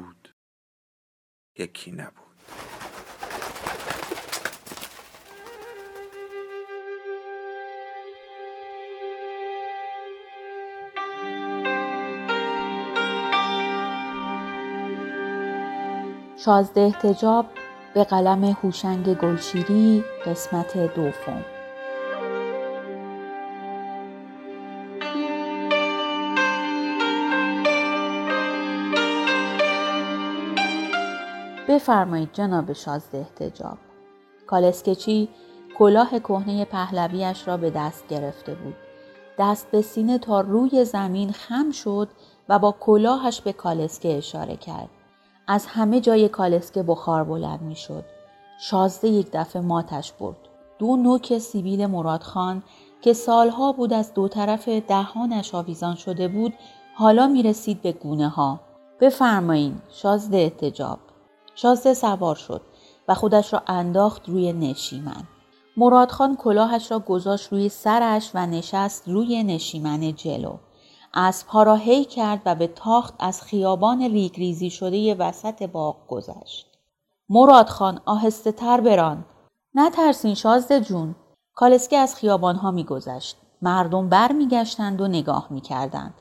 بود. یکی نبود. شازده احتجاب به قلم هوشنگ گلشیری قسمت دوم. بفرمایید جناب شازده احتجاب کالسکچی کلاه کهنه پهلویش را به دست گرفته بود دست به سینه تا روی زمین خم شد و با کلاهش به کالسکه اشاره کرد از همه جای کالسکه بخار بلند می شد. شازده یک دفعه ماتش برد. دو نوک سیبیل مرادخان که سالها بود از دو طرف دهانش آویزان شده بود حالا می رسید به گونه ها. بفرمایین شازده احتجاب. شازده سوار شد و خودش را انداخت روی نشیمن. مرادخان کلاهش را گذاشت روی سرش و نشست روی نشیمن جلو. اسبها را هی کرد و به تاخت از خیابان ریگریزی شده وسط باغ گذشت. مرادخان آهسته تر بران. نترسین شازده جون. کالسکه از خیابانها میگذشت. مردم بر میگشتند و نگاه می‌کردند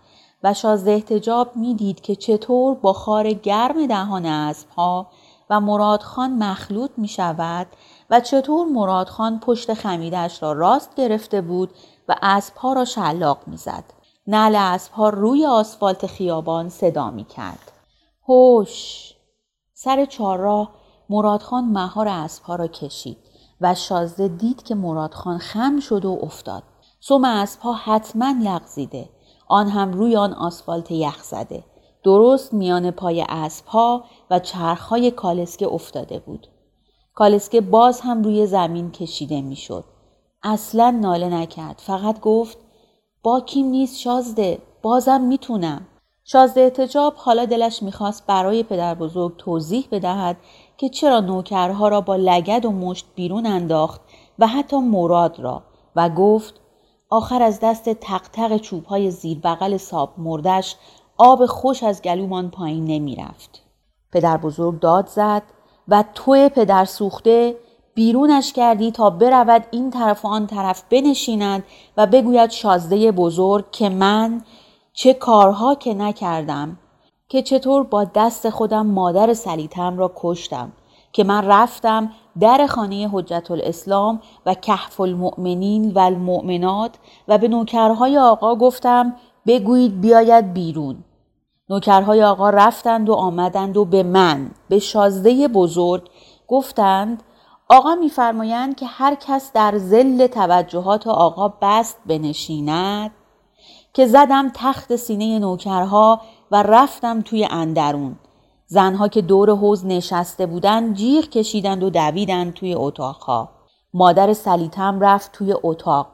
و شازده احتجاب می‌دید که چطور بخار گرم دهان اسبها و مرادخان مخلوط می شود و چطور مرادخان پشت خمیدش را راست گرفته بود و اسبها را شلاق می‌زد. نعل اسبها روی آسفالت خیابان صدا می کرد. هوش! سر چهارراه مرادخان مهار اسبها را کشید و شازده دید که مرادخان خم شد و افتاد. سم اسبها حتما لغزیده. آن هم روی آن آسفالت یخ زده. درست میان پای اسبها و چرخهای کالسکه افتاده بود. کالسکه باز هم روی زمین کشیده می‌شد. اصلا ناله نکرد. فقط گفت با کیم نیست شازده بازم می‌تونم شازده اتجاب حالا دلش می‌خواست برای پدر بزرگ توضیح بدهد که چرا نوکرها را با لگد و مشت بیرون انداخت و حتی مراد را و گفت آخر از دست تق تق چوب های زیر بغل ساب مردش آب خوش از گلومان پایین نمی‌رفت. پدر بزرگ داد زد و توی پدر سوخته بیرونش کردی تا برود این طرف و آن طرف بنشیند و بگوید شازده بزرگ که من چه کارها که نکردم که چطور با دست خودم مادر سلیتم را کشتم که من رفتم در خانه حجت الاسلام و کهف المؤمنین و المؤمنات و به نوکرهای آقا گفتم بگویید بیاید بیرون نوکرهای آقا رفتند و آمدند و به من به شازده بزرگ گفتند آقا میفرمایند که هر کس در زل توجهات آقا بست بنشیند که زدم تخت سینه نوکرها و رفتم توی اندرون. زنها که دور حوز نشسته بودند جیغ کشیدند و دویدند توی اتاقها. مادر سلیتم رفت توی اتاق.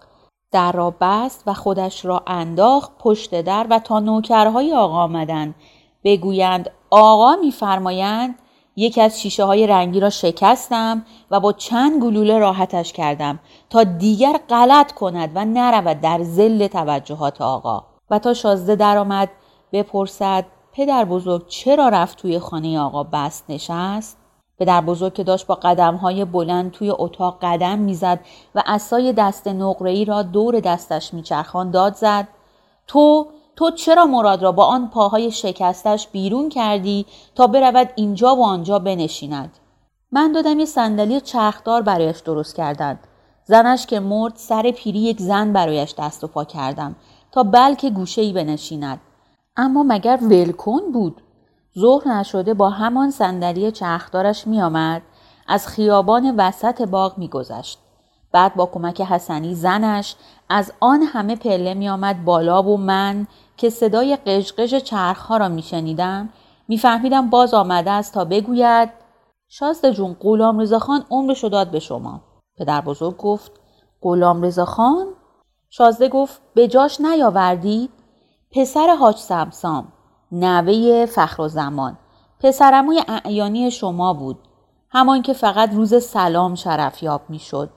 در را بست و خودش را انداخت پشت در و تا نوکرهای آقا آمدند بگویند آقا میفرمایند یکی از شیشه های رنگی را شکستم و با چند گلوله راحتش کردم تا دیگر غلط کند و نرود در زل توجهات آقا و تا شازده درآمد بپرسد پدر بزرگ چرا رفت توی خانه آقا بست نشست؟ پدر بزرگ که داشت با قدم های بلند توی اتاق قدم می‌زد و اسای دست نقره‌ای را دور دستش میچرخان داد زد تو تو چرا مراد را با آن پاهای شکستش بیرون کردی تا برود اینجا و آنجا بنشیند؟ من دادم یه صندلی چرخدار برایش درست کردند. زنش که مرد سر پیری یک زن برایش دست و پا کردم تا بلکه گوشه ای بنشیند. اما مگر ولکن بود؟ ظهر نشده با همان صندلی چرخدارش میآمد. از خیابان وسط باغ میگذشت. بعد با کمک حسنی زنش از آن همه پله می آمد بالا و من که صدای قشقش چرخها را می شنیدم میفهمیدم باز آمده است تا بگوید شازده جون غلام رضاخان عمرش داد به شما. پدر بزرگ گفت غلام رضاخان شازده گفت به جاش نیاوردید پسر حاج سمسام. نوه فخر و زمان پسرموی اعیانی شما بود. همان که فقط روز سلام شرفیاب می‌شد.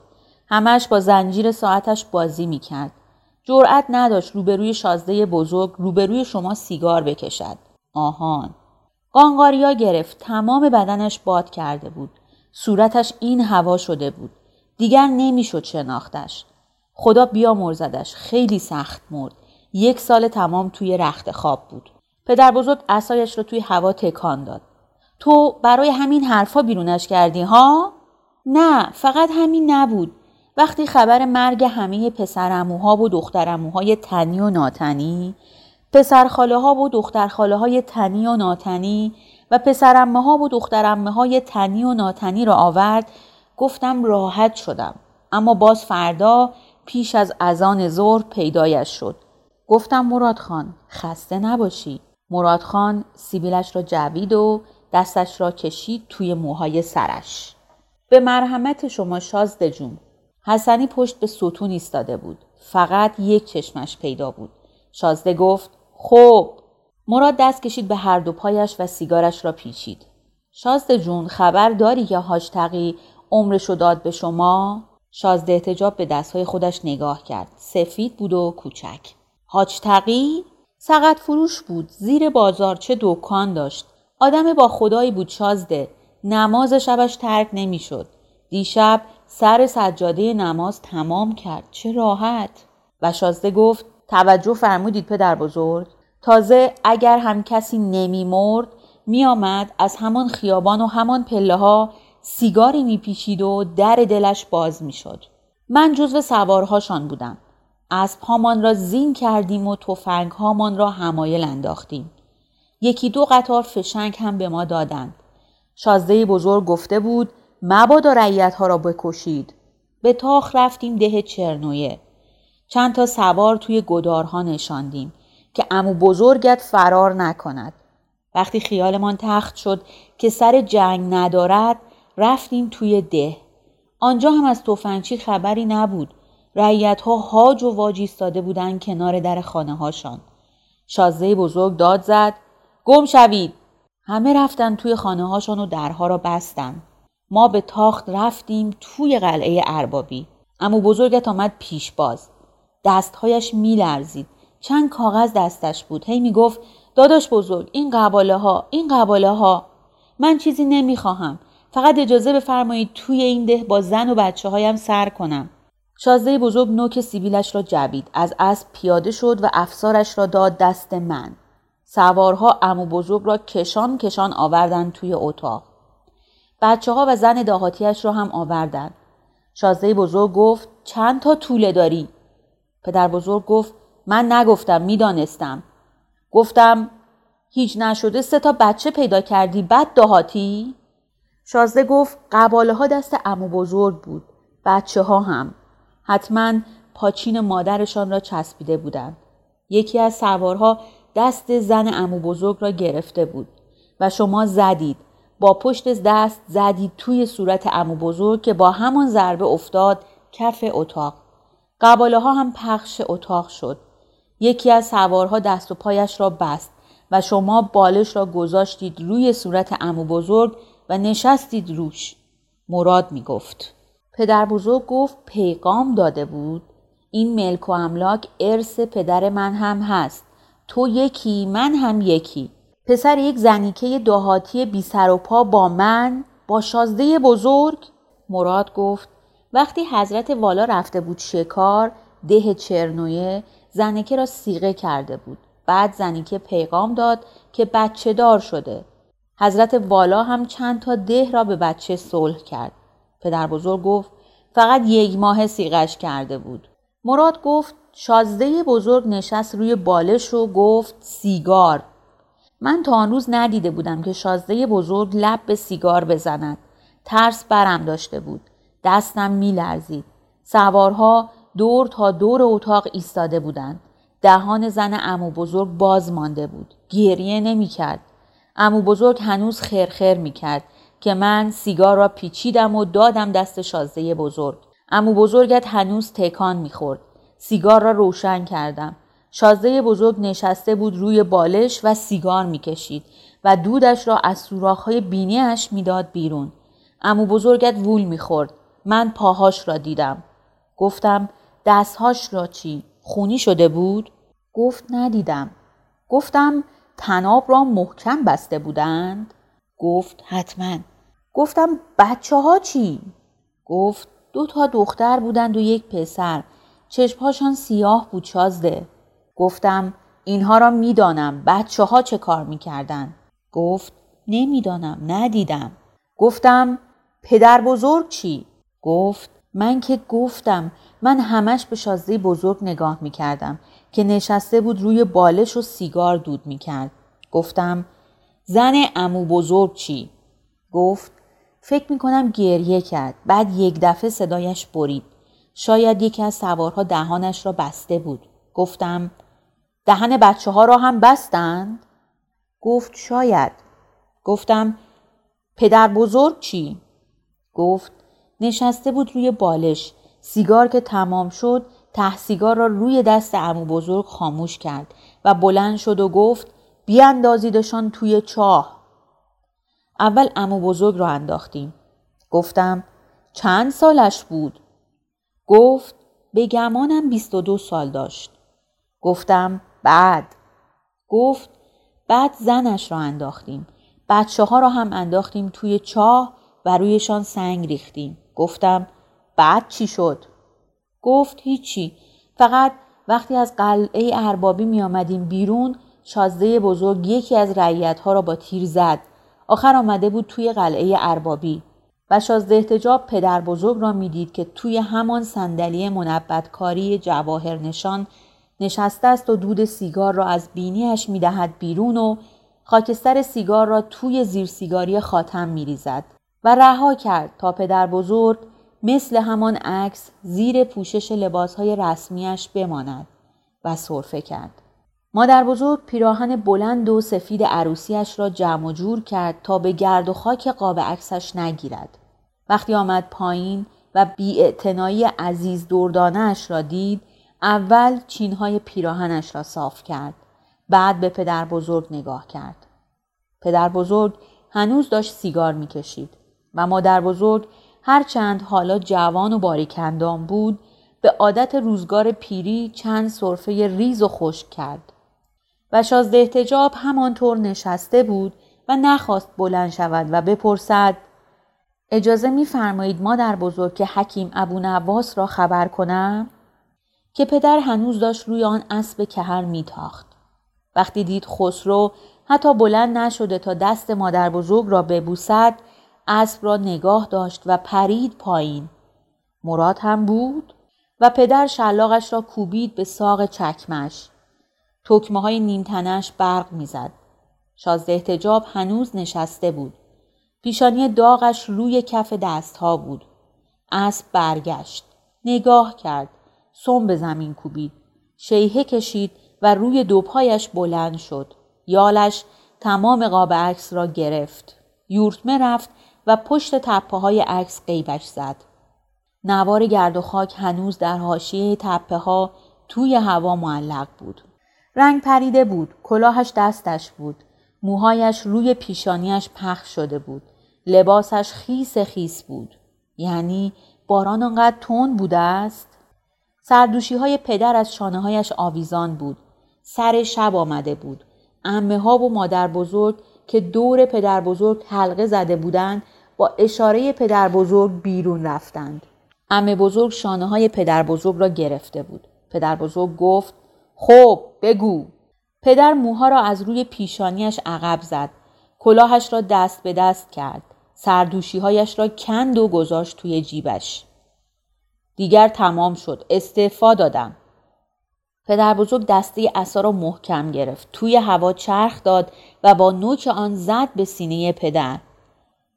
همش با زنجیر ساعتش بازی می‌کرد. جرأت نداشت روبروی شازده بزرگ روبروی شما سیگار بکشد. آهان. قانقاریا گرفت. تمام بدنش باد کرده بود. صورتش این هوا شده بود. دیگر نمی‌شد شناختش. خدا بیامرزدش. خیلی سخت مرد. یک سال تمام توی رخت خواب بود. پدر بزرگ اسایش رو توی هوا تکان داد. تو برای همین حرفا بیرونش کردی ها؟ نه فقط همین نبود. وقتی خبر مرگ همه پسرموها و دخترموهای تنی و ناتنی پسرخاله ها و دخترخاله های تنی و ناتنی و پسرمه ها و دخترمه های تنی و ناتنی را آورد گفتم راحت شدم. اما باز فردا پیش از اذان ظهر پیدایش شد. گفتم مراد خان خسته نباشی. مراد خان سیبیلش را جوید و دستش را کشید توی موهای سرش. به مرحمت شما شازده جون. حسنی پشت به ستون ایستاده بود. فقط یک چشمش پیدا بود. شازده گفت خب. مراد دست کشید به هر دو پایش و سیگارش را پیچید. شازده جون خبر داری که حاج تقی عمرشو داد به شما؟ شازده احتجاب به دستهای خودش نگاه کرد. سفید بود و کوچک. حاج تقی سقط فروش بود زیر بازار چه دکان داشت. آدم با خدایی بود شازده نماز شبش ترک نمی‌شد. دیشب سر سجاده نماز تمام کرد. چه راحت. و شازده گفت توجه فرمودید پدر بزرگ؟ تازه اگر هم کسی نمی مرد می آمد از همان خیابان و همان پله ها سیگاری می پیشید و در دلش باز می شد. من جزو سوارهاشان بودم. اسب هامان را زین کردیم و توفنگ هامان را همایل انداختیم. یکی دو قطار فشنگ هم به ما دادند. شازده بزرگ گفته بود مبادا رعیت ها را بکشید. به تاخ رفتیم ده چرنویه. چند تا سوار توی گدارها نشاندیم که امو بزرگت فرار نکند. وقتی خیالمان تخت شد که سر جنگ ندارد رفتیم توی ده. آنجا هم از توفنچی خبری نبود. رعیت ها هاج و واج ایستاده بودند کنار در خانه هاشان. شازده بزرگ داد زد گم شوید. همه رفتن توی خانه هاشان و درها را بستن. ما به تاخت رفتیم توی قلعه اربابی. اما بزرگت آمد پیش باز. دستهایش میلرزید. چند کاغذ دستش بود. هی می‌گفت داداش بزرگ این قباله ها این قباله ها من چیزی نمی‌خواهم. فقط اجازه بفرمایید توی این ده با زن و بچه هایم سر کنم. شازده بزرگ نوک سیبیلش را جبید از اسب پیاده شد و افسارش را داد دست من سوارها امو بزرگ را کشان کشان آوردند توی اتاق. بچه ها و زن دهاتیش را هم آوردند. شازده بزرگ گفت چند تا طوله داری؟ پدر بزرگ گفت من نگفتم می‌دانستم. گفتم هیچ نشده سه تا بچه پیدا کردی بعد دهاتی؟ شازده گفت قباله ها دست امو بزرگ بود. بچه ها هم. حتما پاچین مادرشان را چسبیده بودند. یکی از سوارها دست زن امو بزرگ را گرفته بود و شما زدید. با پشت دست زدید توی صورت امو بزرگ که با همان ضربه افتاد کف اتاق. قباله ها هم پخش اتاق شد. یکی از سوارها دست و پایش را بست و شما بالش را گذاشتید روی صورت امو بزرگ و نشستید روش. مراد می گفت پدر بزرگ گفت پیغام داده بود. این ملک و املاک ارث پدر من هم هست. تو یکی من هم یکی. پسر یک زنیکه دهاتی بی سر و پا با من با شازده بزرگ. مراد گفت وقتی حضرت والا رفته بود شکار ده چرنویه زنیکه را سیغه کرده بود. بعد زنیکه پیغام داد که بچه دار شده. حضرت والا هم چند تا ده را به بچه صلح کرد. پدر بزرگ گفت فقط یک ماه سیغش کرده بود مراد گفت شازده بزرگ نشست روی بالش و گفت سیگار من تا آن روز ندیده بودم که شازده بزرگ لب به سیگار بزند ترس برم داشته بود دستم میلرزید سوارها دور تا دور اتاق ایستاده بودند. دهان زن امو بزرگ باز مانده بود. گریه نمی کرد. امو بزرگ هنوز خرخر می کرد که من سیگار را پیچیدم و دادم دست شازده بزرگ. امو بزرگت هنوز تکان می خورد. سیگار را روشن کردم. شازده بزرگ نشسته بود روی بالش و سیگار می کشید و دودش را از سوراخ‌های بینیش می‌داد بیرون. امو بزرگت وول می‌خورد. من پاهاش را دیدم. گفتم دستهاش را چی؟ خونی شده بود؟ گفت ندیدم. گفتم تناب را محکم بسته بودند؟ گفت حتما. گفتم بچه ها چی؟ گفت دو تا دختر بودند و یک پسر. چشمهاشان سیاه بود شازده. گفتم اینها را می‌دانم بچه ها چه کار می‌کردن؟ گفت نمی‌دانم ندیدم. گفتم پدر بزرگ چی؟ گفت من که گفتم من همش به شازده بزرگ نگاه می کردم که نشسته بود روی بالش و سیگار دود می کرد. گفتم زن امو بزرگ چی؟ گفت فکر می کنم گریه کرد. بعد یک دفعه صدایش برید. شاید یکی از سوارها دهانش را بسته بود. گفتم دهن بچه ها را هم بستند؟ گفت شاید. گفتم پدر بزرگ چی؟ گفت نشسته بود روی بالش سیگار که تمام شد ته سیگار را روی دست امو بزرگ خاموش کرد و بلند شد و گفت بیاندازیدشان توی چاه اول امو بزرگ را انداختیم گفتم چند سالش بود گفت به گمانم 22 سال داشت گفتم بعد گفت بعد زنش را انداختیم بچه ها را هم انداختیم توی چاه و رویشان سنگ ریختیم. گفتم بعد چی شد؟ گفت هیچی. فقط وقتی از قلعه اربابی می آمدیم بیرون شازده بزرگ یکی از رعیت ها را با تیر زد. آخر آمده بود توی قلعه اربابی و شازده احتجاب پدر بزرگ را می‌دید که توی همان صندلی منبتکاری جواهر نشان نشسته است و دود سیگار را از بینیش می‌دهد بیرون و خاکستر سیگار را توی زیر سیگاری خاتم می ریزد و رها کرد تا پدر بزرگ مثل همان عکس زیر پوشش لباسهای رسمیش بماند و صرفه کرد. مادر بزرگ پیراهن بلند و سفید عروسیش را جمع و جور کرد تا به گرد و خاک قاب عکسش نگیرد. وقتی آمد پایین و بی عزیز دردانش را دید اول چینهای پیراهنش را صاف کرد. بعد به پدر بزرگ نگاه کرد. پدر بزرگ هنوز داشت سیگار می‌کشید و مادر بزرگ هرچند حالا جوان و باریکندام بود به عادت روزگار پیری چند صرفه ریز و خشک کرد و شازده احتجاب همانطور نشسته بود و نخواست بلند شود و بپرسد اجازه میفرمایید مادر بزرگ که حکیم ابو نواس را خبر کنم؟ که پدر هنوز داشت روی آن اسب کهر میتاخت. وقتی دید خسرو حتی بلند نشده تا دست مادر بزرگ را ببوسد اسب را نگاه داشت و پرید پایین. مراد هم بود؟ و پدر شلاقش را کوبید به ساق چکمش. تکمه های نیمتنش برق می‌زد. شازده احتجاب هنوز نشسته بود. پیشانی داغش روی کف دستها بود. اسب برگشت. نگاه کرد. سم به زمین کوبید. شیهه کشید و روی دو پایش بلند شد. یالش تمام قاب عکس را گرفت. یورتمه رفت و پشت تپه های عکس قیبش زد. نوار گرد و خاک هنوز در حاشیه تپه ها توی هوا معلق بود. رنگ پریده بود کلاهش دستش بود موهایش روی پیشانیش پخش شده بود لباسش خیس خیس بود یعنی باران آنقدر تون بوده است سردوشی های پدر از شانه هایش آویزان بود سر شب آمده بود امه ها و مادر بزرگ که دور پدر بزرگ حلقه زده بودند با اشاره پدر بزرگ بیرون رفتند. امه بزرگ شانه های پدر بزرگ را گرفته بود. پدر بزرگ گفت خب بگو. پدر موها را از روی پیشانیش عقب زد. کلاهش را دست به دست کرد. سردوشیهایش را کند و گذاشت توی جیبش. دیگر تمام شد. استعفا دادم. پدر بزرگ دسته اصا را محکم گرفت. توی هوا چرخ داد و با نوک آن زد به سینه پدر.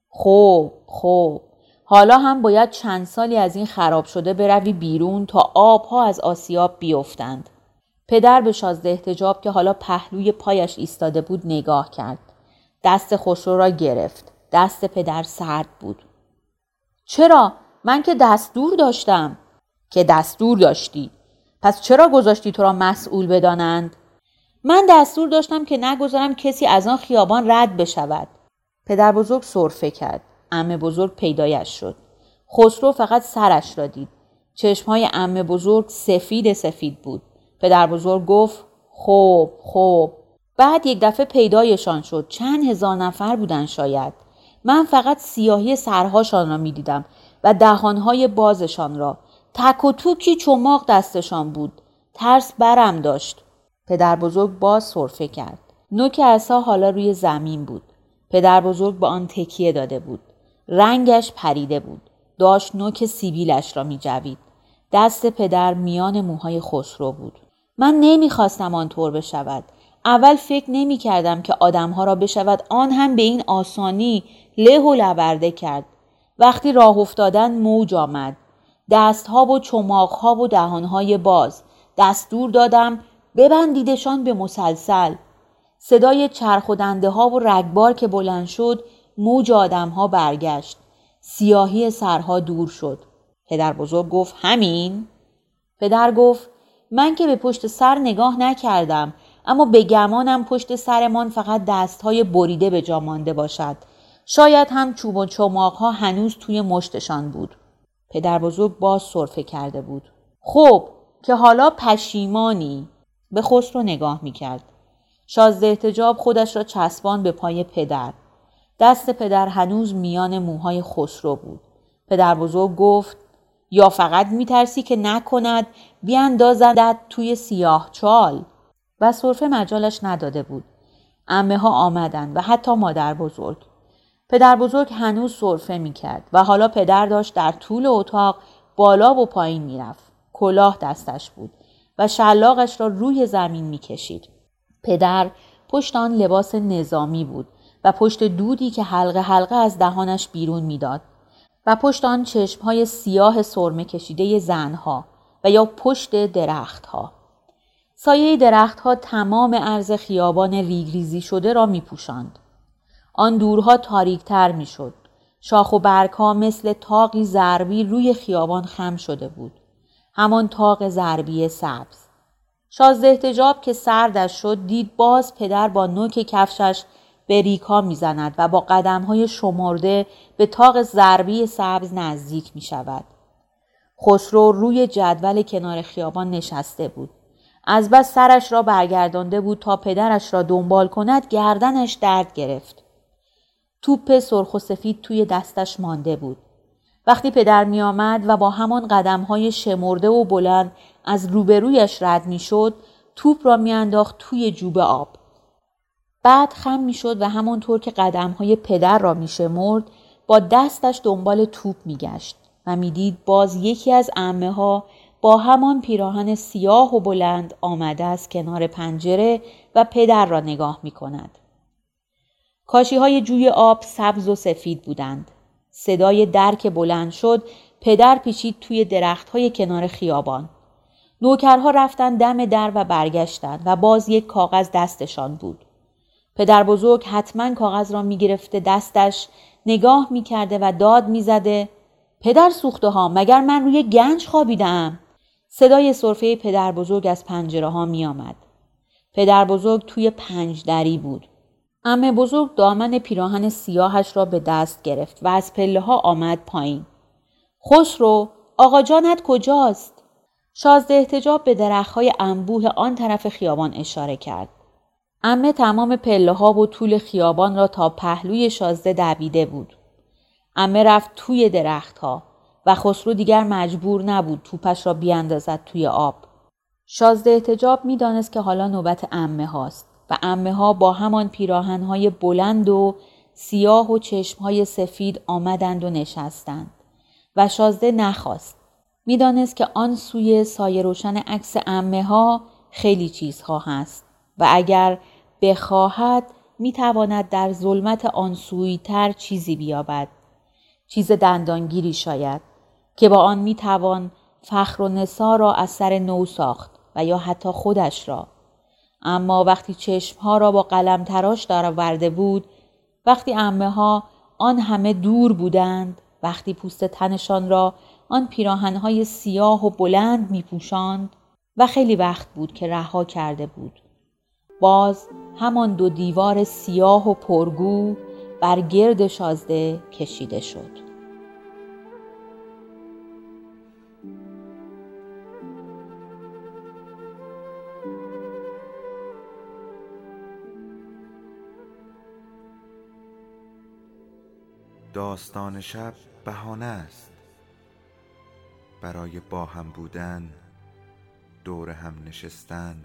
خوب خوب حالا هم باید چند سالی از این خراب شده بروی بیرون تا آبها از آسیاب بیفتند. پدر به شازده احتجاب که حالا پهلوی پایش ایستاده بود نگاه کرد. دست خسرو را گرفت. دست پدر سرد بود. چرا؟ من که دستور داشتم. که دستور داشتی. پس چرا گذاشتی تو را مسئول بدانند؟ من دستور داشتم که نگذارم کسی از آن خیابان رد بشود. پدر بزرگ صرفه کرد. امه بزرگ پیدایش شد. خسرو فقط سرش را دید. چشمهای امه بزرگ سفید سفید بود. پدر بزرگ گفت خوب خوب. بعد یک دفعه پیدایشان شد. چند هزار نفر بودن شاید. من فقط سیاهی سرهاشان را می دیدم و دهانهای بازشان را. تک و توکی چماق دستشان بود. ترس برم داشت. پدر بزرگ باز صرفه کرد. نوک اصا حالا روی زمین بود. پدر بزرگ به آن تکیه داده بود. رنگش پریده بود. داشت نوک سیبیلش را می جوید. دست پدر میان موهای خسرو بود. من نمی‌خواستم آنطور بشود. اول فکر نمی کردم که آدمها را بشود آن هم به این آسانی له و لبرده کرد. وقتی راه افتادن موج آمد. دستها و چماقها و دهانهای باز. دستور دادم ببندیدشان به مسلسل. صدای چرخ ها و رگبار که بلند شد موج آدم ها برگشت. سیاهی سرها دور شد. پدر بزرگ گفت همین؟ پدر گفت من که به پشت سر نگاه نکردم اما به گمانم پشت سرمان فقط دستهای بریده به جا مانده باشد. شاید هم چوب و چماق ها هنوز توی مشتشان بود. پدر بزرگ باز صرفه کرده بود. خب که حالا پشیمانی به خسرو نگاه می‌کرد. شازده احتجاب خودش را چسبان به پای پدر. دست پدر هنوز میان موهای خسرو بود. پدر بزرگ گفت یا فقط میترسی که نکند بیاندازدت توی سیاه چال و صرفه مجالش نداده بود. امه ها آمدند و حتی مادر بزرگ. پدر بزرگ هنوز صرفه می‌کرد و حالا پدر داشت در طول اتاق بالا و پایین می‌رفت. کلاه دستش بود و شلاقش را روی زمین می‌کشید. پدر پشت آن لباس نظامی بود و پشت دودی که حلقه حلقه از دهانش بیرون می‌داد و پشت آن چشمهای سیاه سرمه کشیده زنها و یا پشت درختها. سایه درختها تمام عرض خیابان ریگریزی شده را می پوشند. آن دورها تاریکتر می شد. شاخ و برگها مثل تاقی ضربی روی خیابان خم شده بود. همان تاق ضربی سبز. شازده احتجاب که سردش شد دید باز پدر با نوک کفشش به ریکا می‌زند و با قدمهای شمرده به تاق ضربی سبز نزدیک می شود. خسرو روی جدول کنار خیابان نشسته بود. از بس سرش را برگردانده بود تا پدرش را دنبال کند گردنش درد گرفت. توپ سرخ و سفید توی دستش مانده بود. وقتی پدر می آمد و با همان قدم های شمرده و بلند از روبرویش رد می شد توپ را میانداخت توی جوب آب. بعد خم می شد و همانطور که قدم های پدر را می شمرد با دستش دنبال توپ می گشت و می‌دید باز یکی از امه ها با همان پیراهن سیاه و بلند آمده از کنار پنجره و پدر را نگاه می کند. کاشی های جوی آب سبز و سفید بودند. صدای در که بلند شد پدر پیچید توی درخت های کنار خیابان. نوکرها رفتن دم در و برگشتند و باز یک کاغذ دستشان بود. پدر بزرگ حتما کاغذ را می گرفته دستش نگاه می کرده و داد می زده. پدر سوخته ها مگر من روی گنج خوابیدم؟ صدای صرفه پدر بزرگ از پنجره ها می آمد. پدر بزرگ توی پنج دری بود. امه بزرگ دامن پیراهن سیاهش را به دست گرفت و از پله ها آمد پایین. خسرو آقا جانت کجاست؟ شازده احتجاب به درختهای انبوه آن طرف خیابان اشاره کرد. امه تمام پله ها و طول خیابان را تا پهلوی شازده دویده بود. امه رفت توی درختها و خسرو دیگر مجبور نبود توپش را بیاندازد توی آب. شازده احتجاب می‌دانست که حالا نوبت امه هاست. و امه ها با همان پیراهن های بلند و سیاه و چشم های سفید آمدند و نشستند و شازده نخواست. می‌دانست که آن سوی سایه روشن عکس امه ها خیلی چیزها هست و اگر بخواهد می‌تواند در ظلمت آن تر چیزی بیابد. چیز دندانگیری شاید که با آن می توان فخر و نسا را از سر نو ساخت و یا حتی خودش را اما وقتی چشمها را با قلم تراش ورده بود وقتی امه ها آن همه دور بودند وقتی پوست تنشان را آن پیراهنهای سیاه و بلند می پوشاند و خیلی وقت بود که رها کرده بود. باز همان دو دیوار سیاه و پرگو بر گرد شازده کشیده شد. داستان شب بهانه است برای با هم بودن دور هم نشستن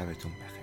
شبتون بخیر.